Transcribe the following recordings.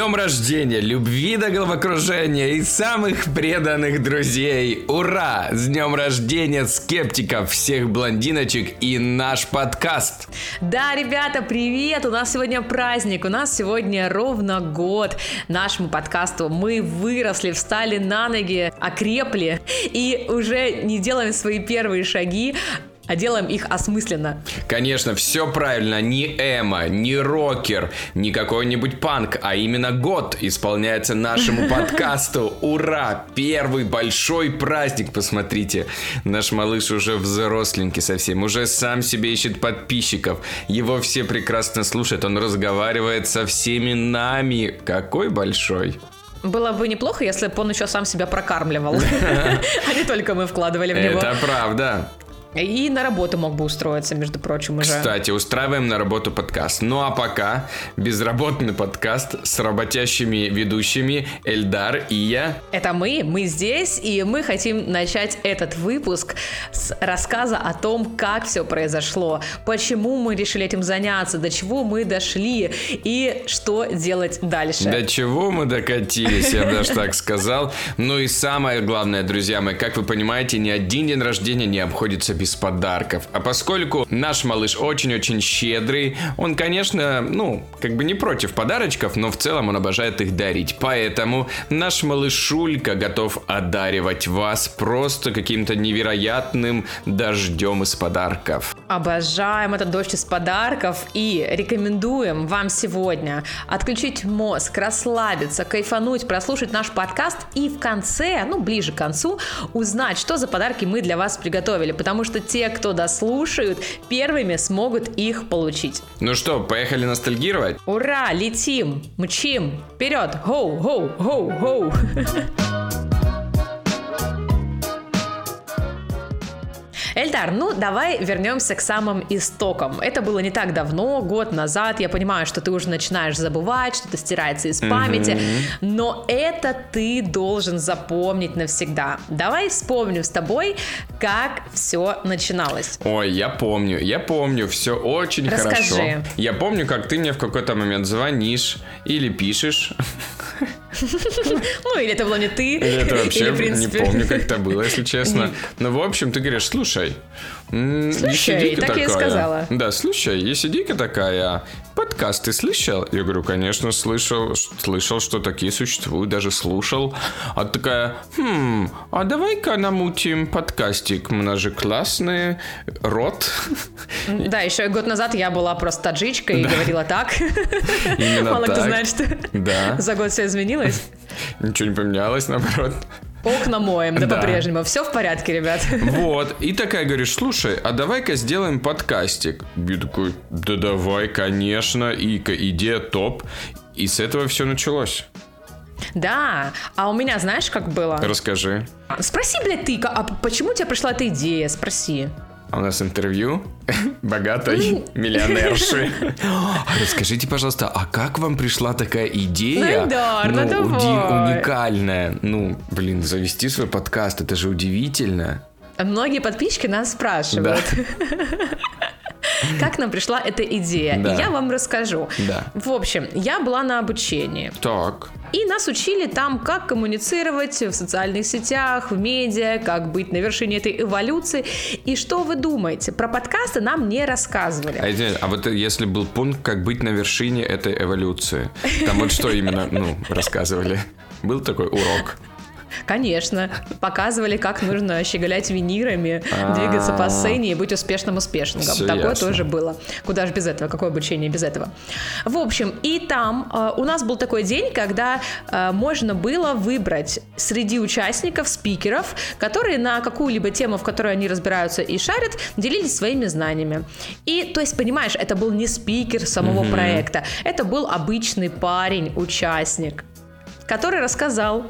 днем рождения, любви до головокружения и самых преданных друзей! Ура! С днем рождения скептиков, всех блондиночек и наш подкаст! Да, ребята, привет! У нас сегодня праздник, у нас сегодня ровно год нашему подкасту. Мы выросли, встали на ноги, окрепли и уже не делаем свои первые шаги, а делаем их осмысленно. Конечно, все правильно. Не эмо, не рокер, не какой-нибудь панк, а именно год исполняется нашему подкасту. Ура! Первый большой праздник, посмотрите. Наш малыш уже взросленький совсем, уже сам себе ищет подписчиков. Его все прекрасно слушают, он разговаривает со всеми нами. Какой большой. Было бы неплохо, если бы он еще сам себя прокармливал, а не только мы вкладывали в него. Это правда. И на работу мог бы устроиться, между прочим, уже. Кстати, устраиваем на работу подкаст. Ну а пока безработный подкаст с работящими ведущими Эльдар и я. Это мы, мы здесь, и мы хотим начать этот выпуск с рассказа о том, как все произошло, почему мы решили этим заняться, до чего мы дошли и что делать дальше. До чего мы докатились, я даже так сказал. Ну и самое главное, друзья мои, как вы понимаете, ни один день рождения не обходится без подарков. А поскольку наш малыш очень-очень щедрый, он, конечно, ну, как бы не против подарочков, но в целом он обожает их дарить. Поэтому наш малышулька готов одаривать вас просто каким-то невероятным дождем из подарков. Обожаем этот дождь из подарков и рекомендуем вам сегодня отключить мозг, расслабиться, кайфануть, прослушать наш подкаст и в конце, ну ближе к концу, узнать, что за подарки мы для вас приготовили, потому что те, кто дослушают, первыми смогут их получить. Ну что, поехали ностальгировать? Ура, летим, мчим, вперед, хоу, хоу, хоу, хоу. Эльдар, ну давай вернемся к самым истокам. Это было не так давно, год назад. Я понимаю, что ты уже начинаешь забывать, что-то стирается из памяти, mm-hmm. но это ты должен запомнить навсегда. Давай вспомним с тобой, как все начиналось. Ой, я помню, я помню, все очень Расскажи. хорошо. Я помню, как ты мне в какой-то момент звонишь или пишешь. Ну, или это было не ты. Это вообще не помню, как это было, если честно. Но, в общем, ты говоришь, слушай, Слушай, так я и сказала. Да, слушай, есть идейка такая, подкаст ты слышал? Я говорю, конечно, слышал, слышал, что такие существуют, даже слушал. А такая, хм, а давай-ка намутим подкастик, мы же классный, рот. Да, еще год назад я была просто таджичкой и говорила так. Именно Мало так. кто знает, что да. за год все изменилось. Ничего не поменялось, наоборот. Окна моем, да, да по-прежнему. Все в порядке, ребят. Вот. И такая говоришь, слушай, а давай-ка сделаем подкастик. Я такой, да давай, конечно. И идея топ. И с этого все началось. Да, а у меня знаешь, как было? Расскажи. Спроси, блядь, ты, а почему у тебя пришла эта идея? Спроси. А у нас интервью богатой миллионерши. Расскажите, пожалуйста, а как вам пришла такая идея? Ну, ну, уди- уникальная. Ну, блин, завести свой подкаст, это же удивительно. Многие подписчики нас спрашивают. Как нам пришла эта идея? Да. Я вам расскажу. Да. В общем, я была на обучении. Так. И нас учили там, как коммуницировать в социальных сетях, в медиа, как быть на вершине этой эволюции. И что вы думаете? Про подкасты нам не рассказывали. А, а вот если был пункт, как быть на вершине этой эволюции, там вот что именно ну, рассказывали? Был такой урок? Конечно. Показывали, как нужно щеголять винирами, двигаться по сцене и быть успешным успешником. Такое тоже было. Куда же без этого? Какое обучение без этого? В общем, и там э, у нас был такой день, когда э, можно было выбрать среди участников спикеров, которые на какую-либо тему, в которой они разбираются и шарят, делились своими знаниями. И, то есть, понимаешь, это был не спикер самого mm-hmm. проекта, это был обычный парень, участник, который рассказал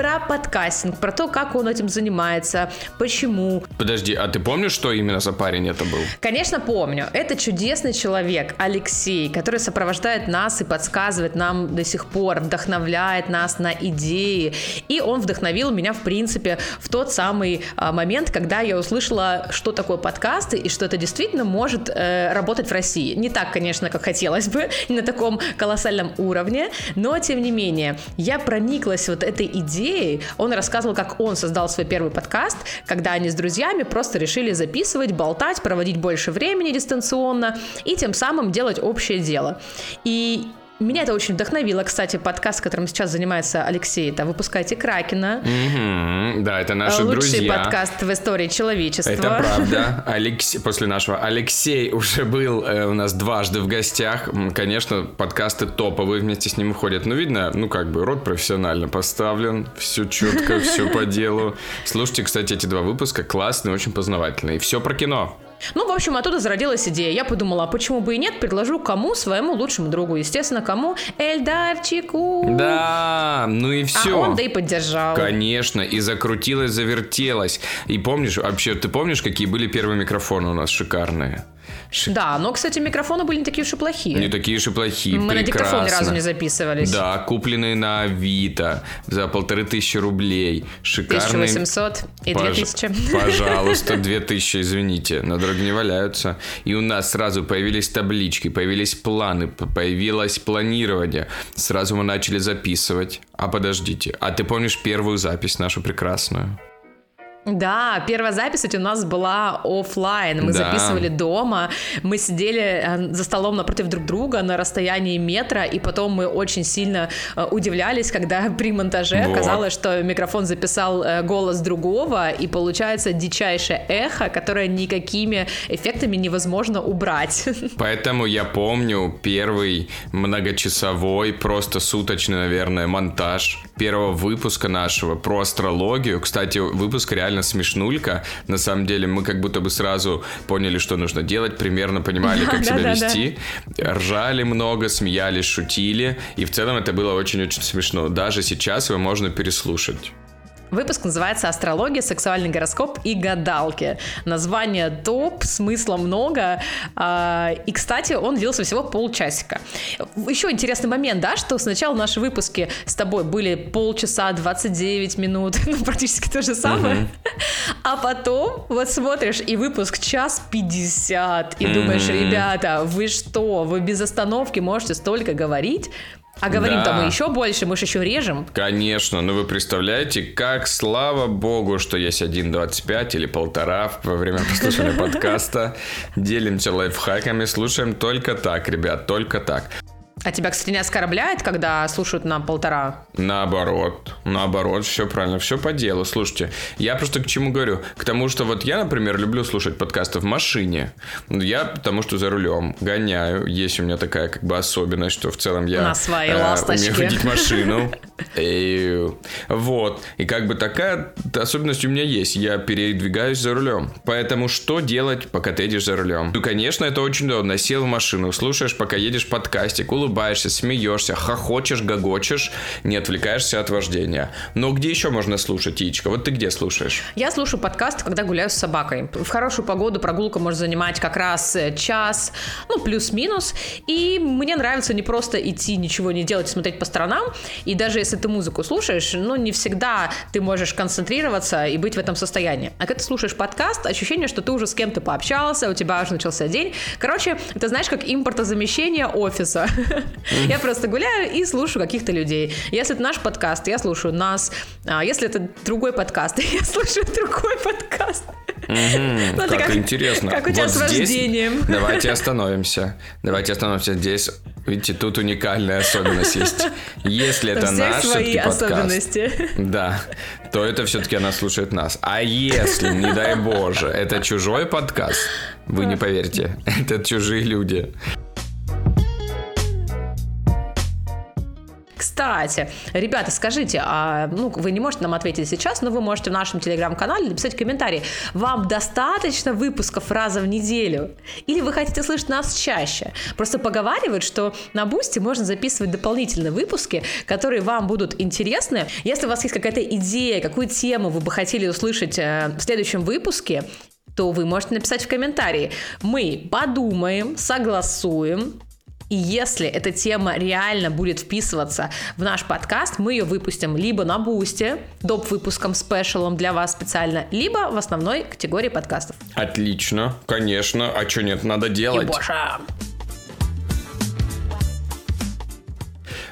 про подкастинг, про то, как он этим занимается, почему. Подожди, а ты помнишь, что именно за парень это был? Конечно, помню. Это чудесный человек, Алексей, который сопровождает нас и подсказывает нам до сих пор, вдохновляет нас на идеи. И он вдохновил меня, в принципе, в тот самый а, момент, когда я услышала, что такое подкасты и что это действительно может э, работать в России. Не так, конечно, как хотелось бы, не на таком колоссальном уровне, но тем не менее, я прониклась вот этой идеей. Он рассказывал, как он создал свой первый подкаст, когда они с друзьями просто решили записывать, болтать, проводить больше времени дистанционно и тем самым делать общее дело. И меня это очень вдохновило, кстати, подкаст, которым сейчас занимается Алексей, это «Выпускайте Кракена». Mm-hmm, да, это наши Лучший друзья. Лучший подкаст в истории человечества. Это правда. Алекс... После нашего Алексей уже был э, у нас дважды в гостях. Конечно, подкасты топовые вместе с ним ходят. Ну, видно, ну, как бы, рот профессионально поставлен, все четко, все по делу. Слушайте, кстати, эти два выпуска классные, очень познавательные. Все про кино. Ну, в общем, оттуда зародилась идея. Я подумала, а почему бы и нет, предложу кому? Своему лучшему другу. Естественно, кому? Эльдарчику. Да, ну и все. А он да и поддержал. Конечно, и закрутилась, завертелась. И помнишь, вообще, ты помнишь, какие были первые микрофоны у нас шикарные? Шик... Да, но, кстати, микрофоны были не такие уж и плохие. Не такие уж и плохие, Мы прекрасно. на диктофон ни разу не записывались. Да, купленные на Авито за полторы тысячи рублей. Шикарные. 1800 и Пож... 2000. Пожалуйста, 2000, извините, на дороге не валяются. И у нас сразу появились таблички, появились планы, появилось планирование. Сразу мы начали записывать. А подождите, а ты помнишь первую запись нашу прекрасную? Да, первая запись у нас была офлайн. Мы да. записывали дома. Мы сидели э, за столом напротив друг друга на расстоянии метра, и потом мы очень сильно э, удивлялись, когда при монтаже вот. оказалось, что микрофон записал э, голос другого, и получается дичайшее эхо, которое никакими эффектами невозможно убрать. Поэтому я помню первый многочасовой, просто суточный, наверное, монтаж первого выпуска нашего про астрологию. Кстати, выпуск реально смешнулька. На самом деле мы как будто бы сразу поняли, что нужно делать, примерно понимали, как себя вести. Ржали много, смеялись, шутили. И в целом это было очень-очень смешно. Даже сейчас его можно переслушать. Выпуск называется «Астрология, сексуальный гороскоп и гадалки». Название топ, смысла много. А, и, кстати, он длился всего полчасика. Еще интересный момент, да, что сначала наши выпуски с тобой были полчаса, 29 минут, ну, практически то же самое. А потом вот смотришь, и выпуск час 50, и думаешь, ребята, вы что, вы без остановки можете столько говорить? А говорим-то да. мы еще больше, мы же еще режем. Конечно, но вы представляете, как слава богу, что есть 1.25 или полтора во время послушания подкаста. Делимся лайфхаками, слушаем только так, ребят, только так. А тебя, кстати, не оскорбляет, когда слушают на полтора? Наоборот, наоборот, все правильно, все по делу. Слушайте, я просто к чему говорю? К тому, что вот я, например, люблю слушать подкасты в машине. Я потому что за рулем гоняю. Есть у меня такая как бы особенность, что в целом я на своей э, умею водить машину. И, вот. И как бы такая особенность у меня есть. Я передвигаюсь за рулем. Поэтому что делать, пока ты едешь за рулем? Ну, конечно, это очень удобно. Сел в машину, слушаешь, пока едешь подкастик, улыбаешься улыбаешься, смеешься, хохочешь, гогочешь, не отвлекаешься от вождения. Но где еще можно слушать, Яичко? Вот ты где слушаешь? Я слушаю подкаст, когда гуляю с собакой. В хорошую погоду прогулка может занимать как раз э, час, ну, плюс-минус. И мне нравится не просто идти, ничего не делать, смотреть по сторонам. И даже если ты музыку слушаешь, ну, не всегда ты можешь концентрироваться и быть в этом состоянии. А когда ты слушаешь подкаст, ощущение, что ты уже с кем-то пообщался, у тебя уже начался день. Короче, это знаешь, как импортозамещение офиса. Я просто гуляю и слушаю каких-то людей. Если это наш подкаст, я слушаю нас. А если это другой подкаст, я слушаю другой подкаст. Ну, как, как интересно. Как у тебя вот с вождением. Давайте остановимся. Давайте остановимся здесь. Видите, тут уникальная особенность есть. Если это наш свои подкаст, особенности. да, то это все-таки она слушает нас. А если, не дай боже, это чужой подкаст, вы не поверите, это чужие люди. Кстати, ребята, скажите, а ну вы не можете нам ответить сейчас, но вы можете в нашем телеграм-канале написать комментарий. Вам достаточно выпусков раза в неделю? Или вы хотите слышать нас чаще? Просто поговаривают, что на Бусте можно записывать дополнительные выпуски, которые вам будут интересны. Если у вас есть какая-то идея, какую тему вы бы хотели услышать э, в следующем выпуске, то вы можете написать в комментарии. Мы подумаем, согласуем, и если эта тема реально будет вписываться в наш подкаст, мы ее выпустим либо на бусте, доп. выпуском спешалом для вас специально, либо в основной категории подкастов. Отлично, конечно. А что нет, надо делать. Ебоша.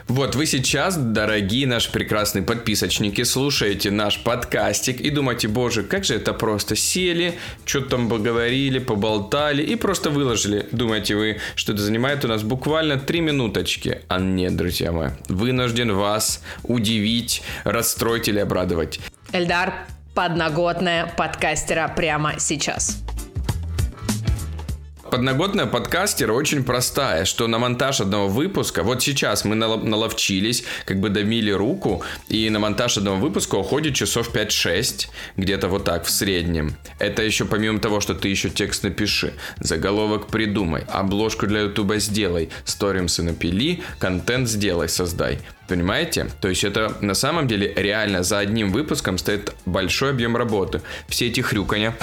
Вот вы сейчас, дорогие наши прекрасные подписочники, слушаете наш подкастик и думаете, боже, как же это просто. Сели, что-то там поговорили, поболтали и просто выложили. Думаете вы, что это занимает у нас буквально три минуточки. А нет, друзья мои, вынужден вас удивить, расстроить или обрадовать. Эльдар, подноготная подкастера прямо сейчас. Подноготная подкастера очень простая, что на монтаж одного выпуска, вот сейчас мы наловчились, как бы домили руку, и на монтаж одного выпуска уходит часов 5-6, где-то вот так в среднем. Это еще помимо того, что ты еще текст напиши, заголовок придумай, обложку для ютуба сделай, сторимсы напили, контент сделай, создай. Понимаете? То есть это на самом деле реально за одним выпуском стоит большой объем работы. Все эти хрюканья,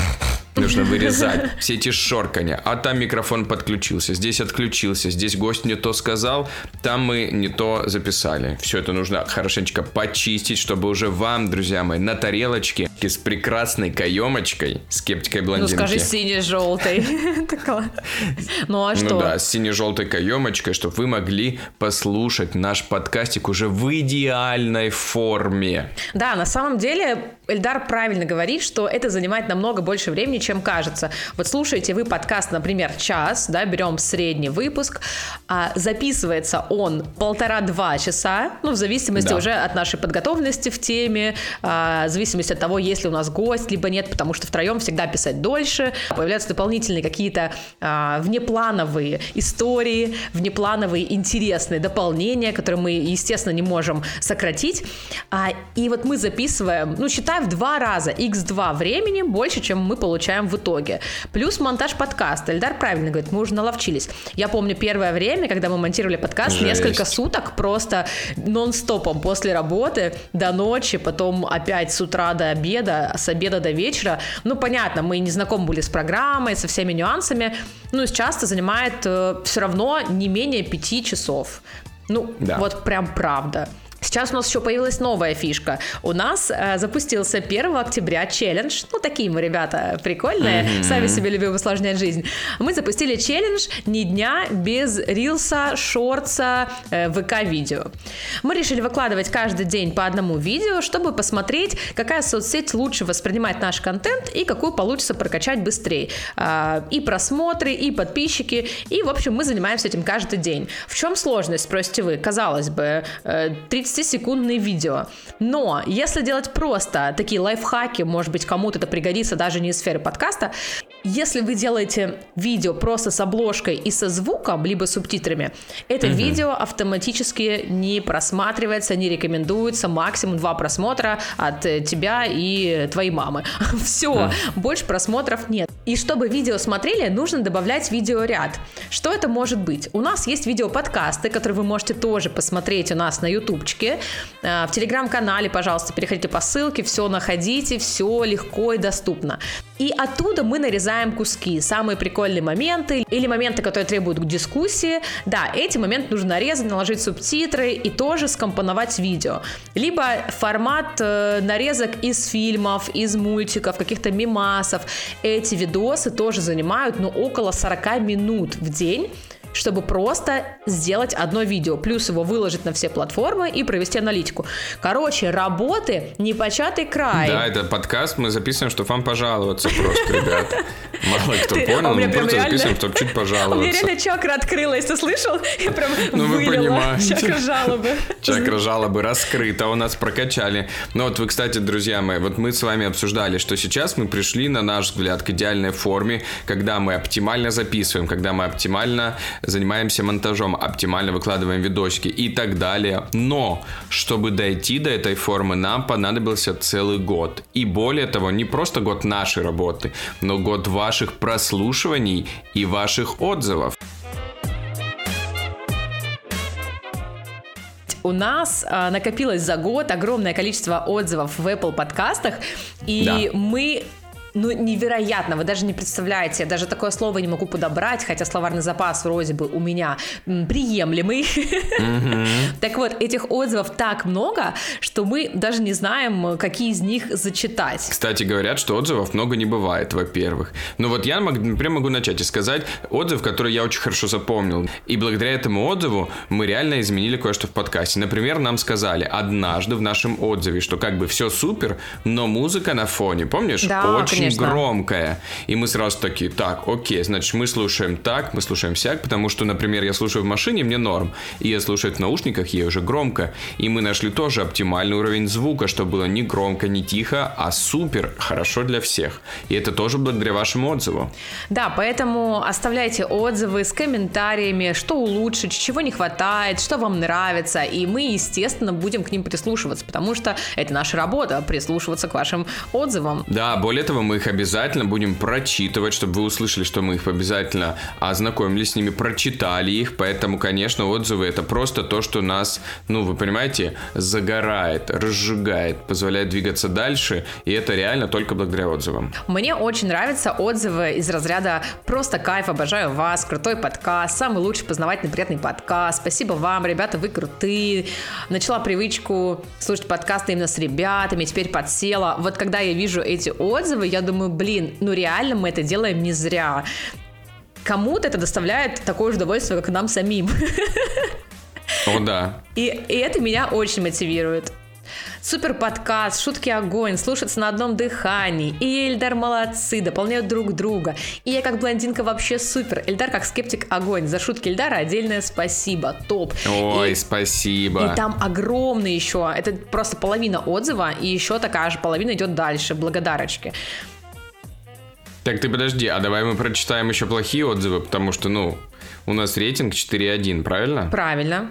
нужно вырезать, все эти шоркания. А там микрофон подключился, здесь отключился, здесь гость не то сказал, там мы не то записали. Все это нужно хорошенечко почистить, чтобы уже вам, друзья мои, на тарелочке с прекрасной каемочкой, скептикой блондинки. Ну скажи сине-желтой. Ну а что? Ну да, с сине-желтой каемочкой, чтобы вы могли послушать наш подкастик уже в идеальной форме. Да, на самом деле Эльдар правильно говорит, что это занимает намного больше времени, чем кажется. Вот слушаете вы подкаст, например, час, да, берем средний выпуск, а записывается он полтора-два часа, ну, в зависимости да. уже от нашей подготовленности в теме, а, в зависимости от того, есть ли у нас гость, либо нет, потому что втроем всегда писать дольше, появляются дополнительные какие-то а, внеплановые истории, внеплановые интересные дополнения, которые мы, естественно, не можем сократить. А, и вот мы записываем, ну, считаем в два раза, x2 времени больше, чем мы получаем в итоге. Плюс монтаж подкаста. Эльдар правильно говорит, мы уже наловчились. Я помню первое время, когда мы монтировали подкаст, Жесть. несколько суток просто нон-стопом после работы до ночи, потом опять с утра до обеда, с обеда до вечера. Ну, понятно, мы не знакомы были с программой, со всеми нюансами, но часто занимает э, все равно не менее пяти часов. Ну, да. вот прям правда. Сейчас у нас еще появилась новая фишка. У нас э, запустился 1 октября челлендж. Ну, такие мы, ребята, прикольные. Mm-hmm. Сами себе любим усложнять жизнь. Мы запустили челлендж «Ни дня без рилса, шорца, э, ВК-видео». Мы решили выкладывать каждый день по одному видео, чтобы посмотреть, какая соцсеть лучше воспринимает наш контент и какую получится прокачать быстрее. Э, и просмотры, и подписчики. И, в общем, мы занимаемся этим каждый день. В чем сложность, спросите вы? Казалось бы, 30 э, 30-секундные видео. Но если делать просто такие лайфхаки, может быть, кому-то это пригодится даже не из сферы подкаста, если вы делаете видео просто с обложкой и со звуком, либо субтитрами, это угу. видео автоматически не просматривается, не рекомендуется, максимум два просмотра от тебя и твоей мамы. Все, угу. больше просмотров нет. И чтобы видео смотрели, нужно добавлять видеоряд. Что это может быть? У нас есть видеоподкасты, которые вы можете тоже посмотреть у нас на ютубчике. А, в телеграм-канале, пожалуйста, переходите по ссылке, все находите, все легко и доступно. И оттуда мы нарезаем куски, самые прикольные моменты или моменты, которые требуют дискуссии. Да, эти моменты нужно нарезать, наложить субтитры и тоже скомпоновать видео. Либо формат э, нарезок из фильмов, из мультиков, каких-то мемасов. Эти видосы тоже занимают ну, около 40 минут в день чтобы просто сделать одно видео, плюс его выложить на все платформы и провести аналитику. Короче, работы непочатый край. Да, это подкаст мы записываем, чтобы вам пожаловаться просто, ребят. Мало кто понял, мы просто записываем, чтобы чуть пожаловаться. У меня реально чакра открылась, ты слышал? Я прям Ну вы понимаете. Чакра жалобы. Чакра жалобы раскрыта, у нас прокачали. Ну вот вы, кстати, друзья мои, вот мы с вами обсуждали, что сейчас мы пришли, на наш взгляд, к идеальной форме, когда мы оптимально записываем, когда мы оптимально занимаемся монтажом, оптимально выкладываем видосики и так далее. Но, чтобы дойти до этой формы, нам понадобился целый год. И более того, не просто год нашей работы, но год ваших прослушиваний и ваших отзывов. у нас э, накопилось за год огромное количество отзывов в Apple подкастах, и да. мы ну, невероятно, вы даже не представляете, я даже такое слово не могу подобрать, хотя словарный запас вроде бы у меня приемлемый. Mm-hmm. Так вот, этих отзывов так много, что мы даже не знаем, какие из них зачитать. Кстати, говорят, что отзывов много не бывает, во-первых. Но вот я, например, могу начать и сказать отзыв, который я очень хорошо запомнил. И благодаря этому отзыву мы реально изменили кое-что в подкасте. Например, нам сказали однажды в нашем отзыве, что как бы все супер, но музыка на фоне, помнишь? Да, очень конечно. громкая. И мы сразу такие, так, окей, значит, мы слушаем так, мы слушаем всяк, потому что, например, я слушаю в машине, мне норм, и я слушаю в наушниках, ей уже громко. И мы нашли тоже оптимальный уровень звука, чтобы было не громко, не тихо, а супер, хорошо для всех. И это тоже благодаря вашему отзыву. Да, поэтому оставляйте отзывы с комментариями, что улучшить, чего не хватает, что вам нравится, и мы, естественно, будем к ним прислушиваться, потому что это наша работа, прислушиваться к вашим отзывам. Да, более того, мы их обязательно будем прочитывать, чтобы вы услышали, что мы их обязательно ознакомились с ними, прочитали их. Поэтому, конечно, отзывы это просто то, что нас, ну, вы понимаете, загорает, разжигает, позволяет двигаться дальше. И это реально только благодаря отзывам. Мне очень нравятся отзывы из разряда «Просто кайф, обожаю вас, крутой подкаст, самый лучший познавательный, приятный подкаст, спасибо вам, ребята, вы крутые». Начала привычку слушать подкасты именно с ребятами, теперь подсела. Вот когда я вижу эти отзывы, я думаю, блин, ну реально мы это делаем не зря. Кому-то это доставляет такое же удовольствие, как и нам самим. О, да. И, и это меня очень мотивирует. Супер подкаст, шутки огонь, слушаться на одном дыхании. И Эльдар молодцы, дополняют друг друга. И я как блондинка вообще супер. Эльдар как скептик огонь. За шутки Эльдара отдельное спасибо. Топ. Ой, и, спасибо. И там огромный еще. Это просто половина отзыва. И еще такая же половина идет дальше. Благодарочки. Так ты подожди, а давай мы прочитаем еще плохие отзывы, потому что, ну, у нас рейтинг 4.1, правильно? Правильно.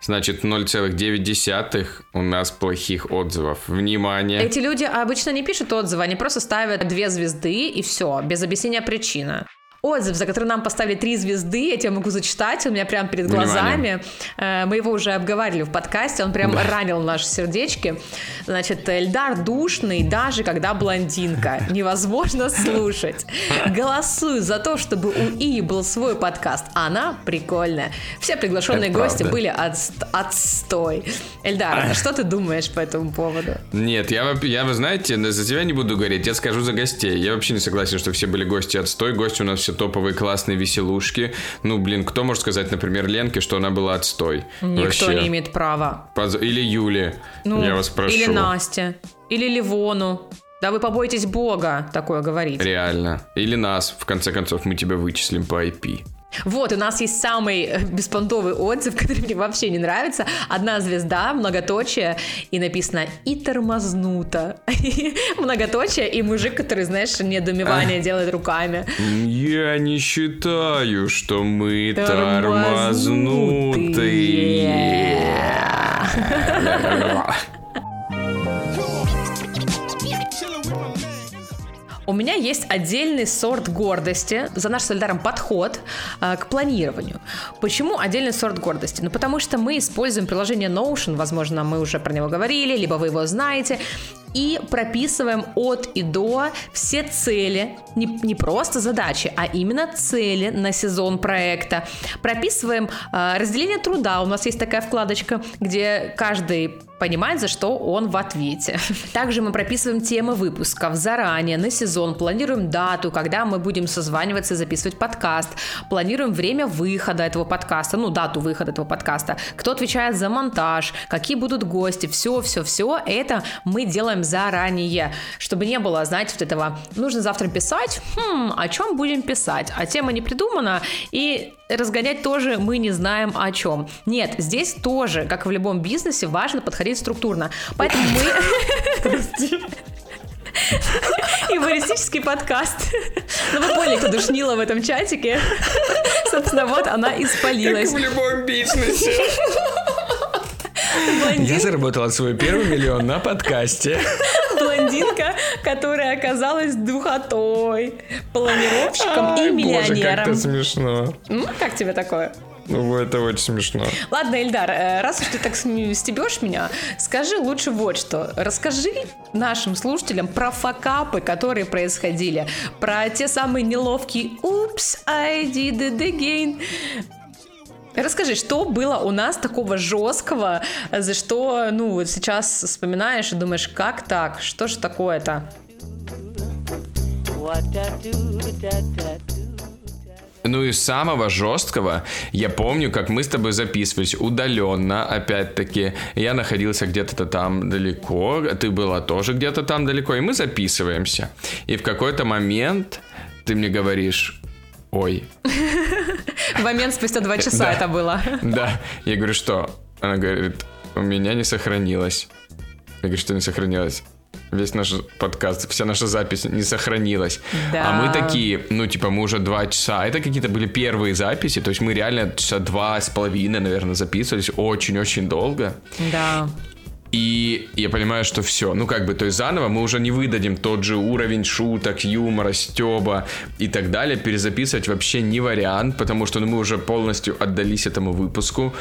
Значит, 0,9 у нас плохих отзывов. Внимание. Эти люди обычно не пишут отзывы, они просто ставят две звезды и все, без объяснения причины отзыв, за который нам поставили три звезды, я тебе могу зачитать, у меня прям перед глазами. Внимание. Э, мы его уже обговаривали в подкасте, он прям да. ранил наши сердечки. Значит, Эльдар душный, даже когда блондинка. Невозможно слушать. Голосую за то, чтобы у И был свой подкаст. Она прикольная. Все приглашенные Это гости правда. были от, отстой. Эльдар, а что ты думаешь по этому поводу? Нет, я, я, вы знаете, за тебя не буду говорить, я скажу за гостей. Я вообще не согласен, что все были гости отстой. Гости у нас все все топовые классные веселушки. Ну, блин, кто может сказать, например, Ленке, что она была отстой? Никто Вообще. не имеет права. Или Юле, ну, я вас прошу. Или Насте, или Ливону. Да вы побойтесь Бога такое говорить. Реально. Или нас, в конце концов, мы тебя вычислим по IP. Вот, у нас есть самый э, беспонтовый отзыв, который мне вообще не нравится. Одна звезда, многоточие, и написано «и тормознуто». многоточие, и мужик, который, знаешь, недоумевание делает руками. Я не считаю, что мы тормознутые. У меня есть отдельный сорт гордости за наш с Эльдаром подход э, к планированию. Почему отдельный сорт гордости? Ну, потому что мы используем приложение Notion, возможно, мы уже про него говорили, либо вы его знаете, и прописываем от и до все цели, не, не просто задачи, а именно цели на сезон проекта. Прописываем э, разделение труда, у нас есть такая вкладочка, где каждый понимает, за что он в ответе. Также мы прописываем темы выпусков заранее, на сезон, планируем дату, когда мы будем созваниваться и записывать подкаст, планируем время выхода этого подкаста, ну, дату выхода этого подкаста, кто отвечает за монтаж, какие будут гости, все, все, все это мы делаем заранее, чтобы не было, знаете, вот этого, нужно завтра писать, хм, о чем будем писать, а тема не придумана, и разгонять тоже мы не знаем о чем. Нет, здесь тоже, как и в любом бизнесе, важно подходить структурно. Поэтому мы... Юмористический подкаст. Ну, вы поняли, кто душнила в этом чатике. Собственно, вот она испалилась. Как в любом бизнесе. Блондин... Я заработала свой первый миллион на подкасте. Блондинка, которая оказалась духотой, планировщиком и миллионером. Боже, как это смешно. Ну, как тебе такое? Ну, это очень смешно. Ладно, Эльдар, э, раз уж ты так стебешь меня, скажи лучше вот что. Расскажи нашим слушателям про факапы, которые происходили, про те самые неловкие «Упс, I did it again», Расскажи, что было у нас такого жесткого, за что, ну, сейчас вспоминаешь и думаешь, как так? Что же такое-то? Ну и самого жесткого, я помню, как мы с тобой записывались удаленно, опять-таки. Я находился где-то там далеко, ты была тоже где-то там далеко, и мы записываемся. И в какой-то момент ты мне говоришь, ой. В момент спустя два часа это было. Да, я говорю, что? Она говорит, у меня не сохранилось. Я говорю, что не сохранилось? весь наш подкаст, вся наша запись не сохранилась. Да. А мы такие, ну, типа, мы уже два часа. Это какие-то были первые записи, то есть мы реально часа два с половиной, наверное, записывались очень-очень долго. Да. И я понимаю, что все. Ну, как бы, то есть заново мы уже не выдадим тот же уровень шуток, юмора, стеба и так далее. Перезаписывать вообще не вариант, потому что ну, мы уже полностью отдались этому выпуску.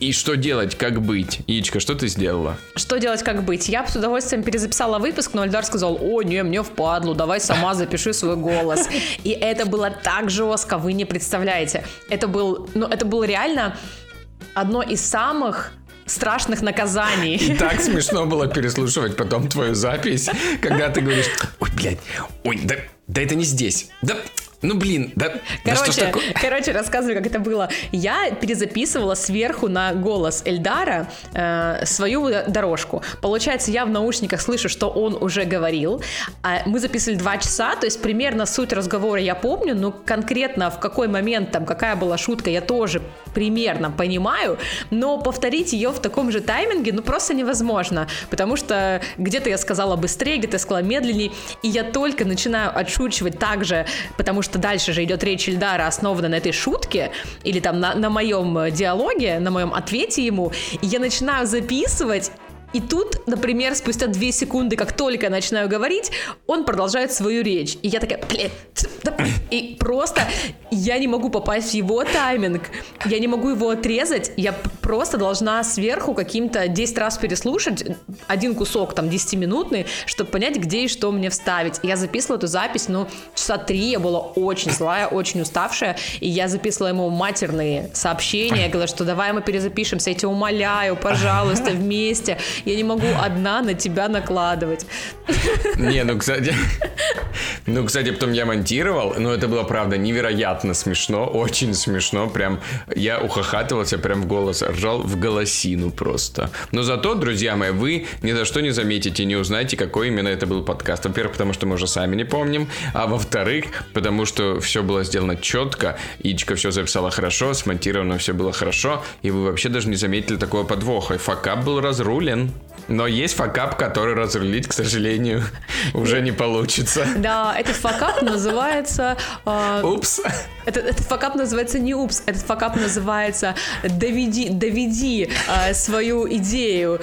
И что делать, как быть? Яичка, что ты сделала? Что делать, как быть? Я с удовольствием перезаписала выпуск, но Альдар сказал, о, не, мне впадлу, давай сама запиши свой голос. И это было так жестко, вы не представляете. Это был, ну, это было реально одно из самых страшных наказаний. И так смешно было переслушивать потом твою запись, когда ты говоришь, ой, блядь, ой, да, да это не здесь, да, ну блин, да. Короче, да короче, рассказываю, как это было. Я перезаписывала сверху на голос Эльдара э, свою дорожку. Получается, я в наушниках слышу, что он уже говорил. А мы записывали два часа, то есть примерно суть разговора я помню, но конкретно в какой момент там какая была шутка, я тоже примерно понимаю, но повторить ее в таком же тайминге, ну просто невозможно, потому что где-то я сказала быстрее, где-то я сказала медленнее, и я только начинаю отшучивать так же, потому что что дальше же идет речь Ильдара, основана на этой шутке, или там на, на моем диалоге, на моем ответе ему, и я начинаю записывать, и тут, например, спустя две секунды, как только я начинаю говорить, он продолжает свою речь. И я такая, блин, и просто я не могу попасть в его тайминг, я не могу его отрезать, я просто должна сверху каким-то 10 раз переслушать один кусок, там, 10-минутный, чтобы понять, где и что мне вставить. Я записывала эту запись, ну, часа три, я была очень злая, очень уставшая, и я записывала ему матерные сообщения, я говорила, что давай мы перезапишемся, я тебя умоляю, пожалуйста, вместе я не могу одна на тебя накладывать. Не, ну, кстати, ну, кстати, потом я монтировал, но это было, правда, невероятно смешно, очень смешно, прям, я ухахатывался прям в голос, ржал в голосину просто. Но зато, друзья мои, вы ни за что не заметите, не узнаете, какой именно это был подкаст. Во-первых, потому что мы уже сами не помним, а во-вторых, потому что все было сделано четко, Ичка все записала хорошо, смонтировано все было хорошо, и вы вообще даже не заметили такого подвоха. И факап был разрулен. Но есть факап, который разрулить, к сожалению, уже не получится. Да, этот факап называется... Э, упс. Этот, этот факап называется не упс, этот факап называется доведи, доведи э, свою идею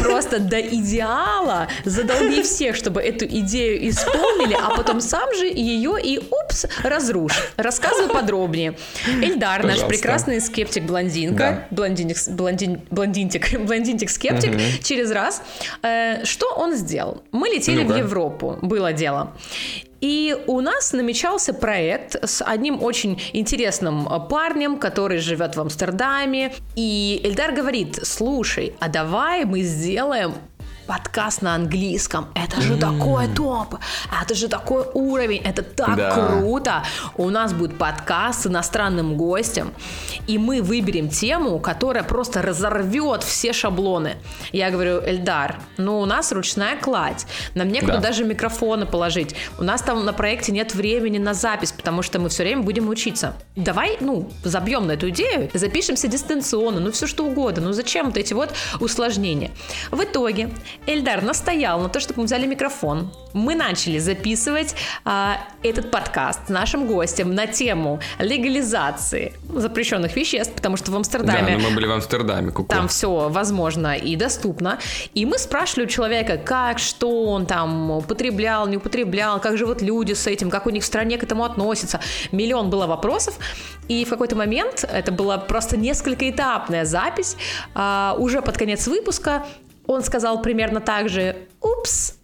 просто до идеала, задолби всех, чтобы эту идею исполнили, а потом сам же ее и упс разрушь. Рассказываю подробнее. Эльдар, Пожалуйста. наш прекрасный скептик-блондинка, да. блондиник, блондин, блондинтик, блондинтик-скептик, угу. Через раз. Э, что он сделал? Мы летели ну в Европу, было дело. И у нас намечался проект с одним очень интересным парнем, который живет в Амстердаме. И Эльдар говорит, слушай, а давай мы сделаем подкаст на английском. Это же mm. такой топ, это же такой уровень, это так да. круто. У нас будет подкаст с иностранным гостем, и мы выберем тему, которая просто разорвет все шаблоны. Я говорю, Эльдар, ну у нас ручная кладь, нам некуда да. даже микрофоны положить. У нас там на проекте нет времени на запись, потому что мы все время будем учиться. Давай, ну, забьем на эту идею, запишемся дистанционно, ну все что угодно. Ну зачем вот эти вот усложнения? В итоге Эльдар настоял на то, чтобы мы взяли микрофон. Мы начали записывать а, этот подкаст с нашим гостем на тему легализации запрещенных веществ, потому что в Амстердаме... Да, но мы были в Амстердаме. Ку-ку. Там все возможно и доступно. И мы спрашивали у человека, как, что он там употреблял, не употреблял, как живут люди с этим, как у них в стране к этому относятся. Миллион было вопросов. И в какой-то момент, это была просто несколькоэтапная запись, а, уже под конец выпуска он сказал примерно так же, упс,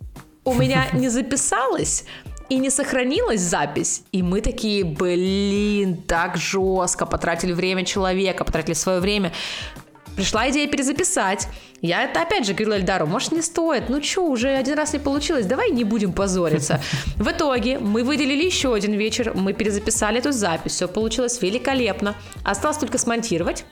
у меня не записалось, и не сохранилась запись. И мы такие, блин, так жестко, потратили время человека, потратили свое время. Пришла идея перезаписать. Я это опять же говорила Эльдару, может не стоит, ну что, уже один раз не получилось, давай не будем позориться. В итоге мы выделили еще один вечер, мы перезаписали эту запись, все получилось великолепно. Осталось только смонтировать,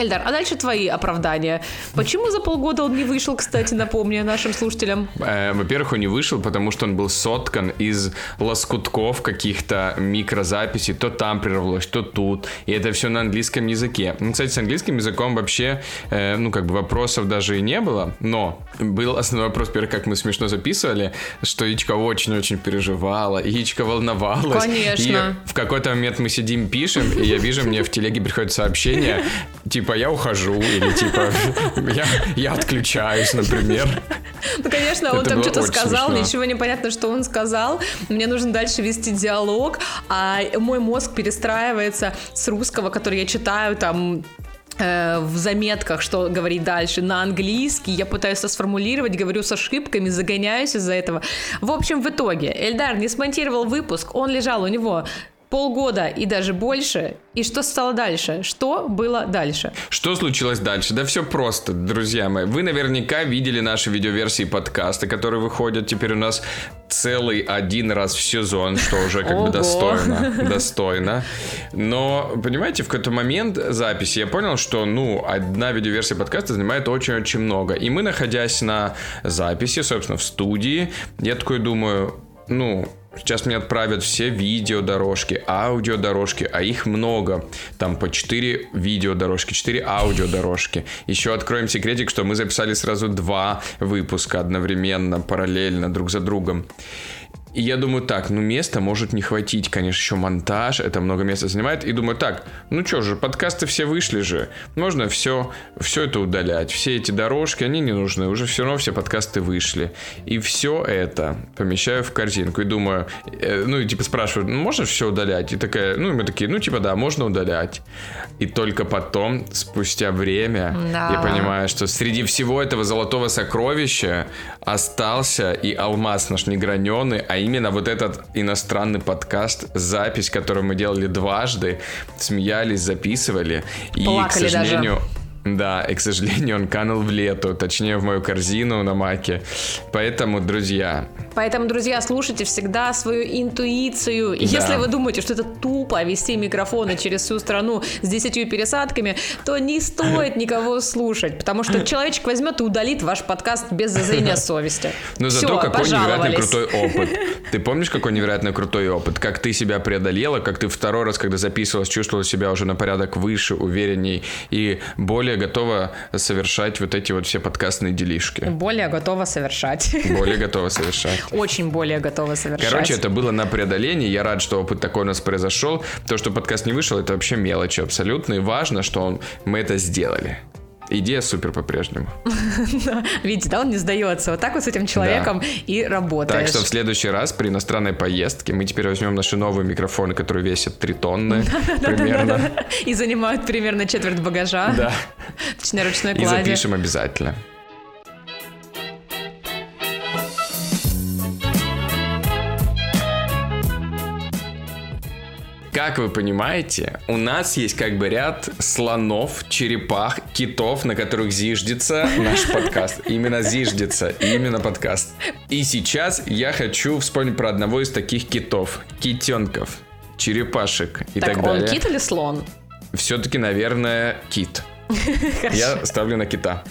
Эльдар, а дальше твои оправдания. Почему за полгода он не вышел, кстати, напомню нашим слушателям? Э, во-первых, он не вышел, потому что он был соткан из лоскутков каких-то микрозаписей. То там прервалось, то тут. И это все на английском языке. Ну, кстати, с английским языком вообще, э, ну, как бы вопросов даже и не было. Но был основной вопрос, первый, как мы смешно записывали, что Ичка очень-очень переживала, Ичка волновалась. Конечно. И в какой-то момент мы сидим, пишем, и я вижу, мне в телеге приходит сообщение, типа, типа, я ухожу, или типа, я, я отключаюсь, например. Ну, конечно, он там что-то сказал, смешно. ничего не понятно, что он сказал. Мне нужно дальше вести диалог, а мой мозг перестраивается с русского, который я читаю там э, в заметках, что говорить дальше, на английский. Я пытаюсь это сформулировать, говорю с ошибками, загоняюсь из-за этого. В общем, в итоге Эльдар не смонтировал выпуск, он лежал у него полгода и даже больше. И что стало дальше? Что было дальше? Что случилось дальше? Да все просто, друзья мои. Вы наверняка видели наши видеоверсии подкаста, которые выходят теперь у нас целый один раз в сезон, что уже как бы достойно. Достойно. Но, понимаете, в какой-то момент записи я понял, что, ну, одна видеоверсия подкаста занимает очень-очень много. И мы, находясь на записи, собственно, в студии, я такой думаю, ну, Сейчас мне отправят все видеодорожки, аудиодорожки, а их много. Там по 4 видеодорожки, 4 аудиодорожки. Еще откроем секретик, что мы записали сразу два выпуска одновременно, параллельно, друг за другом. И я думаю, так, ну места может не хватить, конечно, еще монтаж, это много места занимает. И думаю, так, ну что же, подкасты все вышли же, можно все, все это удалять. Все эти дорожки, они не нужны, уже все равно все подкасты вышли. И все это помещаю в корзинку и думаю, э, ну и типа спрашиваю, ну можно все удалять? И такая, ну и мы такие, ну типа да, можно удалять. И только потом, спустя время, да. я понимаю, что среди всего этого золотого сокровища остался и алмаз наш неграненный, а именно вот этот иностранный подкаст, запись, которую мы делали дважды, смеялись, записывали. Плакали и, к сожалению, даже. Да, и, к сожалению, он канул в лету, точнее, в мою корзину на маке. Поэтому, друзья... Поэтому, друзья, слушайте всегда свою интуицию. И да. если вы думаете, что это тупо вести микрофоны через всю страну с десятью пересадками, то не стоит никого слушать, потому что человечек возьмет и удалит ваш подкаст без зазрения совести. Но зато какой невероятно крутой опыт. Ты помнишь, какой невероятно крутой опыт? Как ты себя преодолела, как ты второй раз, когда записывалась, чувствовала себя уже на порядок выше, уверенней и более более готова совершать вот эти вот все подкастные делишки. Более готова совершать. Более готова совершать. Очень более готова совершать. Короче, это было на преодолении. Я рад, что опыт такой у нас произошел. То, что подкаст не вышел, это вообще мелочь абсолютно. И важно, что он, мы это сделали. Идея супер по-прежнему. Видите, да, он не сдается. Вот так вот с этим человеком да. и работаешь. Так что в следующий раз при иностранной поездке мы теперь возьмем наши новые микрофоны, которые весят 3 тонны примерно. И занимают примерно четверть багажа. Да. Точнее, ручной клади. И запишем обязательно. Как вы понимаете, у нас есть как бы ряд слонов, черепах, китов, на которых зиждется наш подкаст. Именно зиждется, именно подкаст. И сейчас я хочу вспомнить про одного из таких китов. Китенков, черепашек и так, так далее. он кит или слон? Все-таки, наверное, кит. Я ставлю на кита.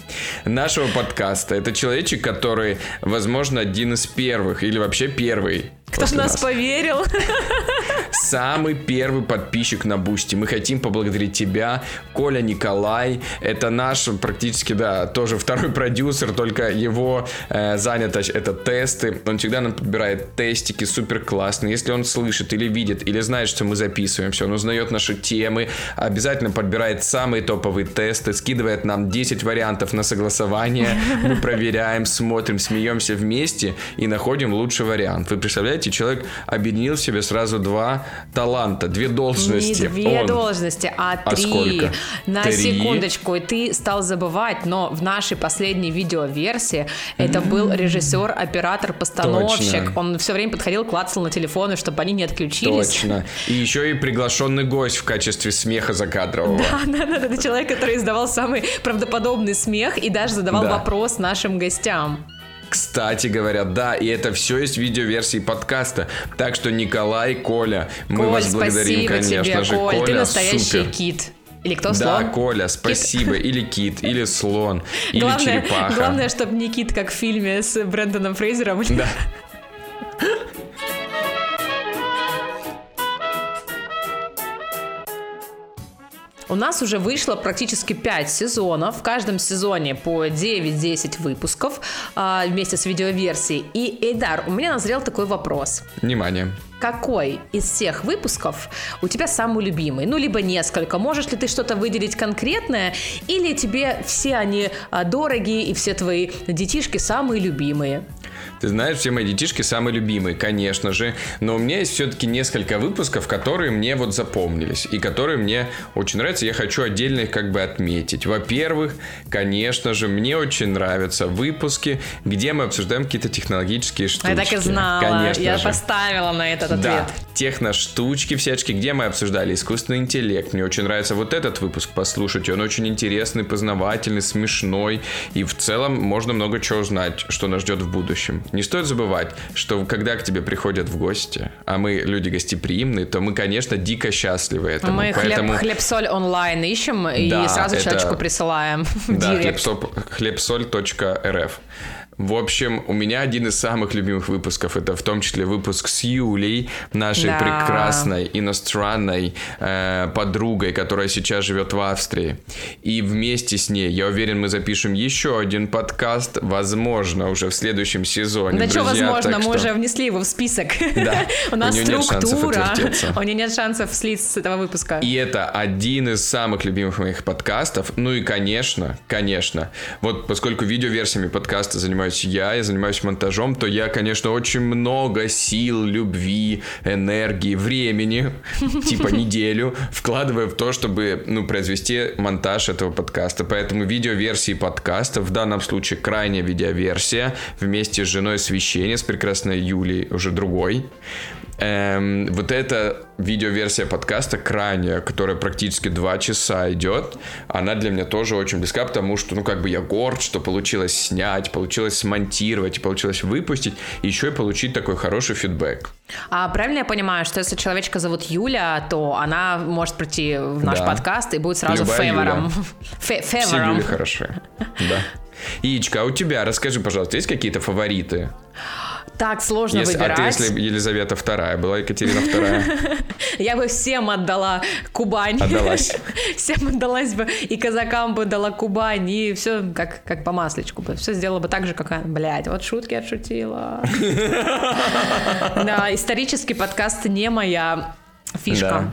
Нашего подкаста. Это человечек, который, возможно, один из первых или вообще первый кто в нас, нас поверил? Самый первый подписчик на Бусти. Мы хотим поблагодарить тебя, Коля Николай. Это наш практически, да, тоже второй продюсер, только его э, занятость это тесты. Он всегда нам подбирает тестики супер классные. Если он слышит или видит, или знает, что мы записываемся, он узнает наши темы, обязательно подбирает самые топовые тесты, скидывает нам 10 вариантов на согласование. Мы проверяем, смотрим, смеемся вместе и находим лучший вариант. Вы представляете, человек объединил в себе сразу два таланта, две должности. Не две Он... должности, а, а три. Сколько? На три. секундочку, и ты стал забывать, но в нашей последней видеоверсии это был режиссер, оператор, постановщик. Точно. Он все время подходил, клацал на телефоны, чтобы они не отключились. Точно. И еще и приглашенный гость в качестве смеха закадрового. Да, да, да, это человек, который издавал самый правдоподобный смех и даже задавал да. вопрос нашим гостям. Кстати говоря, да, и это все есть в видеоверсии подкаста. Так что Николай, Коля, мы Коль, вас благодарим, конечно тебе, же. Коль, Коля, ты настоящий супер. кит. Или кто слон? Да, Коля, спасибо. Кит. Или кит, или слон, или главное, черепаха. Главное, чтобы не кит, как в фильме с Брэндоном Фрейзером. Да. У нас уже вышло практически 5 сезонов. В каждом сезоне по 9-10 выпусков а, вместе с видеоверсией. И, Эйдар, у меня назрел такой вопрос. Внимание какой из всех выпусков у тебя самый любимый? Ну, либо несколько. Можешь ли ты что-то выделить конкретное? Или тебе все они а, дорогие и все твои детишки самые любимые? Ты знаешь, все мои детишки самые любимые, конечно же. Но у меня есть все-таки несколько выпусков, которые мне вот запомнились. И которые мне очень нравятся. Я хочу отдельно их как бы отметить. Во-первых, конечно же, мне очень нравятся выпуски, где мы обсуждаем какие-то технологические штуки. Я так и знала. Конечно Я же. поставила на этот ответ. Да, техно-штучки всячески, где мы обсуждали искусственный интеллект. Мне очень нравится вот этот выпуск послушать. Он очень интересный, познавательный, смешной. И в целом можно много чего узнать, что нас ждет в будущем. Не стоит забывать, что когда к тебе приходят в гости, а мы люди гостеприимные, то мы, конечно, дико счастливы этому. Мы Поэтому... хлеб, хлеб-соль онлайн ищем да, и сразу это... человечку присылаем да, хлебсоль.рф. В общем, у меня один из самых любимых выпусков, это в том числе выпуск с Юлей, нашей да. прекрасной иностранной э, подругой, которая сейчас живет в Австрии. И вместе с ней, я уверен, мы запишем еще один подкаст, возможно, уже в следующем сезоне. Да что возможно, мы что... уже внесли его в список. Да. У нас структура, у нее нет шансов слить с этого выпуска. И это один из самых любимых моих подкастов. Ну и, конечно, конечно, вот поскольку видеоверсиями подкаста занимаюсь занимаюсь я, я занимаюсь монтажом, то я, конечно, очень много сил, любви, энергии, времени, типа неделю, вкладываю в то, чтобы, ну, произвести монтаж этого подкаста. Поэтому видеоверсии подкаста, в данном случае крайняя видеоверсия, вместе с женой священия, с прекрасной Юлей, уже другой, Эм, вот эта видеоверсия подкаста крайняя, которая практически два часа идет, она для меня тоже очень близка, потому что, ну, как бы я горд, что получилось снять, получилось смонтировать, получилось выпустить, и еще и получить такой хороший фидбэк. А правильно я понимаю, что если человечка зовут Юля, то она может прийти в наш да. подкаст и будет сразу Любая фейвором. Фе Все Юли хороши. Да. Яичка, а у тебя, расскажи, пожалуйста, есть какие-то фавориты? Так сложно если, выбирать. А ты, если Елизавета вторая была, Екатерина вторая? Я бы всем отдала Кубань. Отдалась. Всем отдалась бы, и казакам бы дала Кубань, и все как, как по маслечку бы. Все сделала бы так же, как она. Блядь, вот шутки отшутила. Да, исторический подкаст не моя фишка.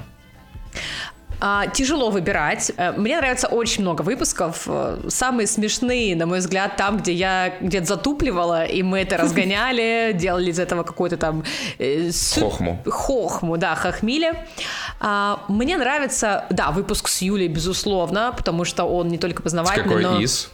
А, тяжело выбирать. Э, мне нравится очень много выпусков. Э, самые смешные, на мой взгляд, там, где я где-то затупливала, и мы это разгоняли, делали из этого какой-то там... Э, хохму. Хохму, да, хохмили. А, мне нравится, да, выпуск с Юлей, безусловно, потому что он не только познавательный, Какой но... из?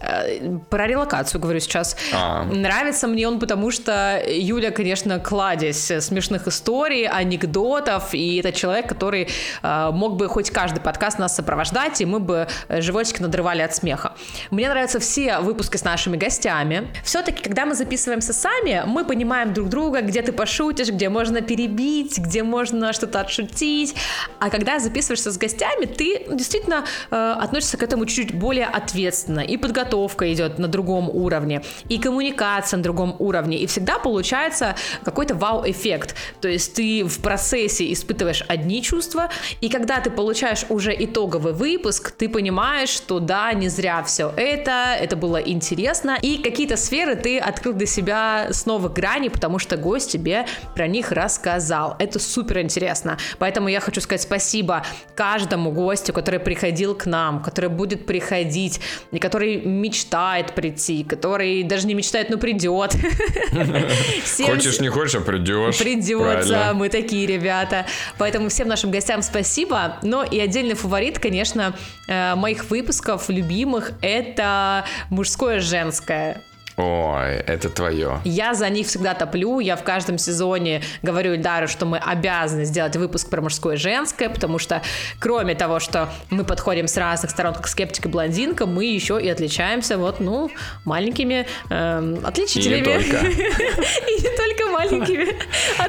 Э, про релокацию говорю сейчас. А. Нравится мне он, потому что Юля, конечно, кладезь смешных историй, анекдотов, и это человек, который э, мог бы хоть каждый подкаст нас сопровождать, и мы бы животики надрывали от смеха. Мне нравятся все выпуски с нашими гостями. Все-таки, когда мы записываемся сами, мы понимаем друг друга, где ты пошутишь, где можно перебить, где можно что-то отшутить. А когда записываешься с гостями, ты действительно э, относишься к этому чуть-чуть более ответственно и подготовленно подготовка идет на другом уровне, и коммуникация на другом уровне, и всегда получается какой-то вау-эффект. То есть ты в процессе испытываешь одни чувства, и когда ты получаешь уже итоговый выпуск, ты понимаешь, что да, не зря все это, это было интересно, и какие-то сферы ты открыл для себя с новых граней, потому что гость тебе про них рассказал. Это супер интересно. Поэтому я хочу сказать спасибо каждому гостю, который приходил к нам, который будет приходить, и который мечтает прийти, который даже не мечтает, но придет. Хочешь, не хочешь, а придешь. Придется, мы такие ребята. Поэтому всем нашим гостям спасибо. Но и отдельный фаворит, конечно, э, моих выпусков любимых, это мужское-женское. Ой, это твое. Я за них всегда топлю. Я в каждом сезоне говорю Ильдару, что мы обязаны сделать выпуск про мужское и женское, потому что кроме того, что мы подходим с разных сторон, как скептик и блондинка, мы еще и отличаемся вот, ну, маленькими э, отличителями. И не только. И не только маленькими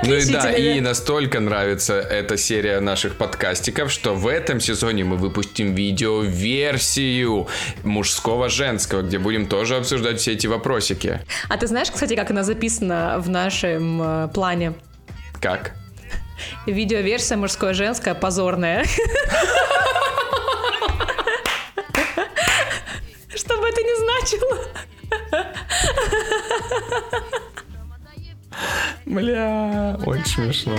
Ну и да, и настолько нравится эта серия наших подкастиков, что в этом сезоне мы выпустим видео-версию мужского-женского, где будем тоже обсуждать все эти вопросы вопросики. А ты знаешь, кстати, как она записана в нашем э, плане? Как? Видеоверсия мужское-женская позорная. Что бы это ни значило. Бля, очень смешно.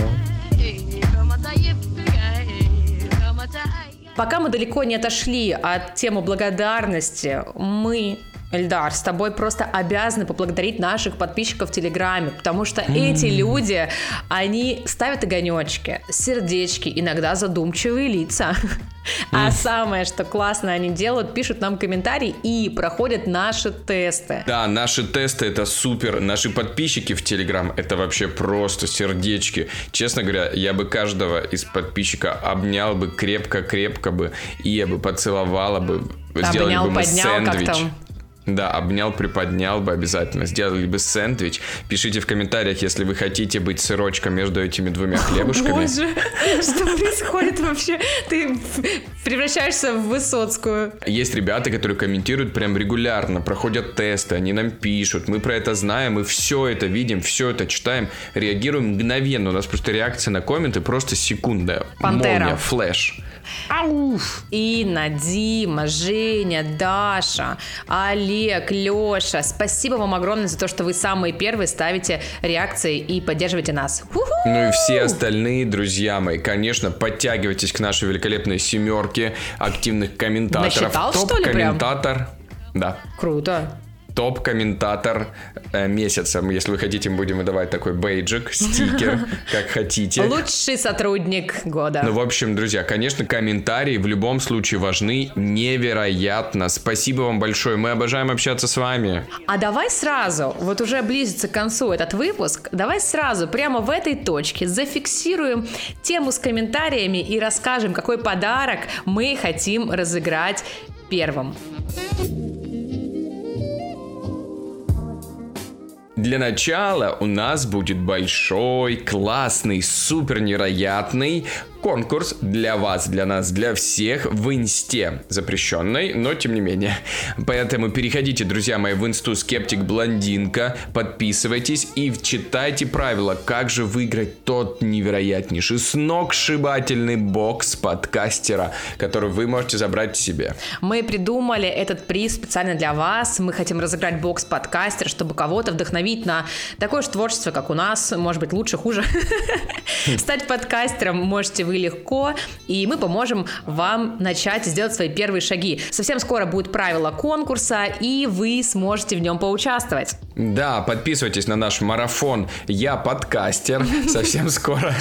Пока мы далеко не отошли от темы благодарности, мы Эльдар, с тобой просто обязаны поблагодарить наших подписчиков в Телеграме, потому что mm. эти люди, они ставят огонечки, сердечки, иногда задумчивые лица. А самое, что классно они делают, пишут нам комментарии и проходят наши тесты. Да, наши тесты это супер. Наши подписчики в Телеграм это вообще просто сердечки. Честно говоря, я бы каждого из подписчика обнял бы крепко-крепко бы, и я бы поцеловала бы. Сделали Обнял, бы мы поднял, сэндвич. как там да, обнял, приподнял бы обязательно. Сделали бы сэндвич. Пишите в комментариях, если вы хотите быть сырочком между этими двумя хлебушками. Боже, что происходит вообще? Ты превращаешься в Высоцкую. Есть ребята, которые комментируют прям регулярно, проходят тесты, они нам пишут. Мы про это знаем, мы все это видим, все это читаем, реагируем мгновенно. У нас просто реакция на комменты просто секунда. Пантера. Молния, flash. Ауф. Инна, Дима, Женя, Даша, Олег, Леша. Спасибо вам огромное за то, что вы самые первые ставите реакции и поддерживаете нас. Ну и все остальные, друзья мои, конечно, подтягивайтесь к нашей великолепной семерке активных комментаторов. Насчитал, Топ-комментатор. Да. Круто топ-комментатор э, месяца. Если вы хотите, мы будем выдавать такой бейджик, стикер, как хотите. Лучший сотрудник года. Ну, в общем, друзья, конечно, комментарии в любом случае важны невероятно. Спасибо вам большое. Мы обожаем общаться с вами. А давай сразу, вот уже близится к концу этот выпуск, давай сразу прямо в этой точке зафиксируем тему с комментариями и расскажем, какой подарок мы хотим разыграть первым. Для начала у нас будет большой, классный, супер невероятный конкурс для вас, для нас, для всех в инсте. Запрещенной, но тем не менее. Поэтому переходите, друзья мои, в инсту Скептик Блондинка, подписывайтесь и читайте правила, как же выиграть тот невероятнейший сногсшибательный бокс подкастера, который вы можете забрать себе. Мы придумали этот приз специально для вас. Мы хотим разыграть бокс подкастера, чтобы кого-то вдохновить на такое же творчество, как у нас, может быть, лучше, хуже. Стать подкастером можете вы легко, и мы поможем вам начать сделать свои первые шаги. Совсем скоро будут правила конкурса, и вы сможете в нем поучаствовать. Да, подписывайтесь на наш марафон «Я подкастер». Совсем скоро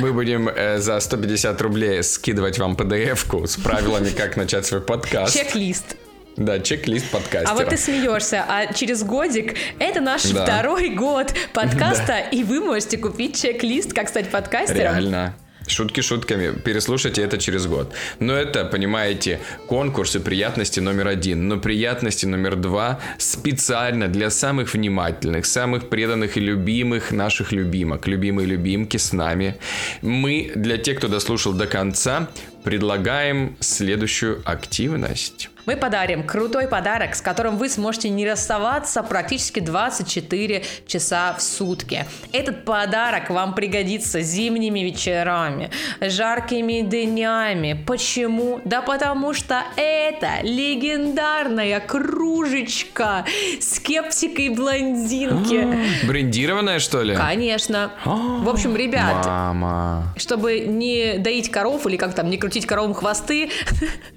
мы будем э, за 150 рублей скидывать вам PDF-ку с правилами, как начать свой подкаст. Чек-лист. Да, чек-лист подкастера. А вот ты смеешься, а через годик это наш да. второй год подкаста, да. и вы можете купить чек-лист, как стать подкастером. Реально. Шутки шутками. Переслушайте это через год. Но это, понимаете, конкурсы приятности номер один. Но приятности номер два специально для самых внимательных, самых преданных и любимых наших любимок. Любимые любимки с нами. Мы, для тех, кто дослушал до конца, предлагаем следующую активность. Мы подарим крутой подарок, с которым вы сможете не расставаться практически 24 часа в сутки. Этот подарок вам пригодится зимними вечерами, жаркими днями. Почему? Да потому что это легендарная кружечка с кепсикой блондинки. Брендированная, что ли? Конечно. В общем, ребят, Мама. чтобы не доить коров или как там, не крутить коровам хвосты,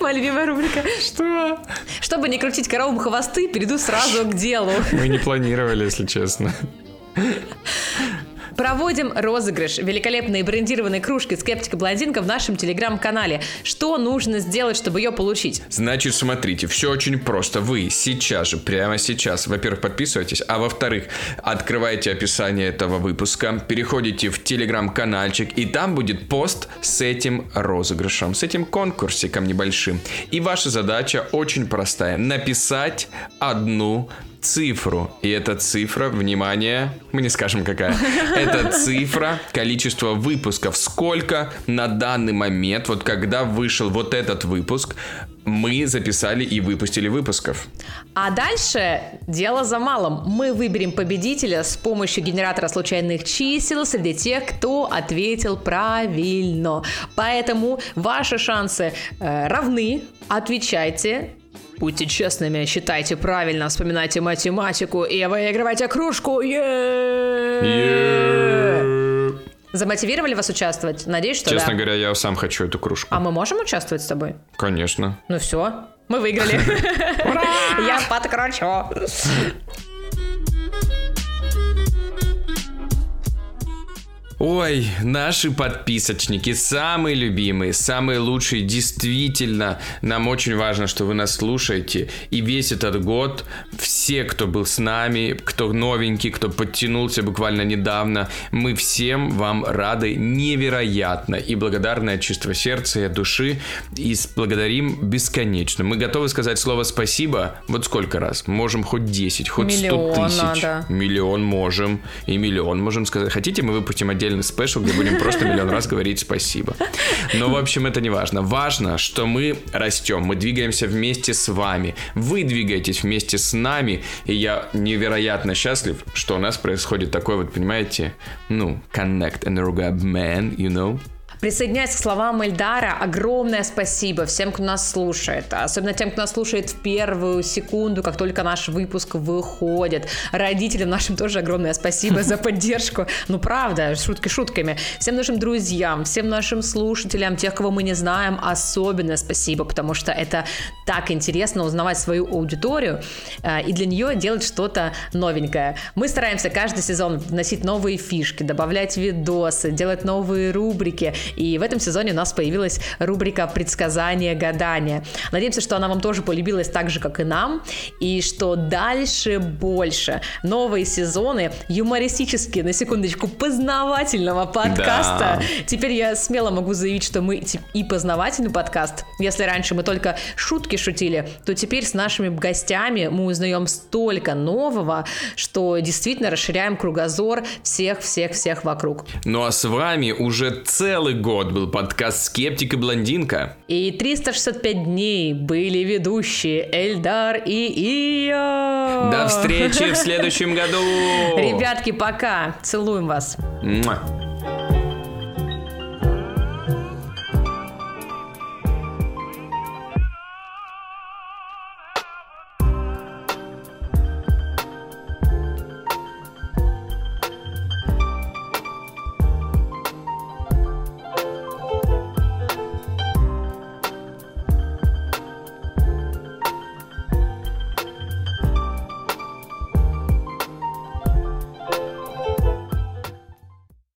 Моя любимая рубрика. Что? Чтобы не крутить коровам хвосты, перейду сразу к делу. Мы не планировали, если честно. Проводим розыгрыш великолепной брендированной кружки «Скептика Блондинка» в нашем телеграм-канале. Что нужно сделать, чтобы ее получить? Значит, смотрите, все очень просто. Вы сейчас же, прямо сейчас, во-первых, подписывайтесь, а во-вторых, открывайте описание этого выпуска, переходите в телеграм-канальчик, и там будет пост с этим розыгрышем, с этим конкурсиком небольшим. И ваша задача очень простая. Написать одну цифру. И эта цифра, внимание, мы не скажем какая, это цифра, количество выпусков. Сколько на данный момент, вот когда вышел вот этот выпуск, мы записали и выпустили выпусков. А дальше дело за малым. Мы выберем победителя с помощью генератора случайных чисел среди тех, кто ответил правильно. Поэтому ваши шансы э, равны. Отвечайте Будьте честными, считайте правильно, вспоминайте математику и выигрывайте кружку. Замотивировали вас участвовать? Надеюсь, что Честно да. говоря, я сам хочу эту кружку. А мы можем участвовать с тобой? Конечно. Ну все, мы выиграли. Я подкручу. Ой, наши подписочники, самые любимые, самые лучшие, действительно, нам очень важно, что вы нас слушаете. И весь этот год все, кто был с нами, кто новенький, кто подтянулся буквально недавно, мы всем вам рады невероятно и благодарны от чистого сердца и души. И благодарим бесконечно. Мы готовы сказать слово спасибо вот сколько раз? Можем хоть 10, хоть миллион 100 тысяч. Надо. Миллион можем. И миллион можем сказать. Хотите, мы выпустим отдельно отдельный спешл, где будем просто миллион раз говорить спасибо. Но, в общем, это не важно. Важно, что мы растем, мы двигаемся вместе с вами. Вы двигаетесь вместе с нами, и я невероятно счастлив, что у нас происходит такой вот, понимаете, ну, connect and man, you know? Присоединяюсь к словам Эльдара. Огромное спасибо всем, кто нас слушает. Особенно тем, кто нас слушает в первую секунду, как только наш выпуск выходит. Родителям нашим тоже огромное спасибо за поддержку. Ну, правда, шутки шутками. Всем нашим друзьям, всем нашим слушателям, тех, кого мы не знаем, особенно спасибо, потому что это так интересно узнавать свою аудиторию э, и для нее делать что-то новенькое. Мы стараемся каждый сезон вносить новые фишки, добавлять видосы, делать новые рубрики и в этом сезоне у нас появилась рубрика «Предсказания гадания». Надеемся, что она вам тоже полюбилась так же, как и нам, и что дальше больше. Новые сезоны юмористические, на секундочку, познавательного подкаста. Да. Теперь я смело могу заявить, что мы и познавательный подкаст. Если раньше мы только шутки шутили, то теперь с нашими гостями мы узнаем столько нового, что действительно расширяем кругозор всех-всех-всех вокруг. Ну а с вами уже целый год был подкаст «Скептик и блондинка». И 365 дней были ведущие Эльдар и Ия. До встречи в следующем году. Ребятки, пока. Целуем вас. Муа.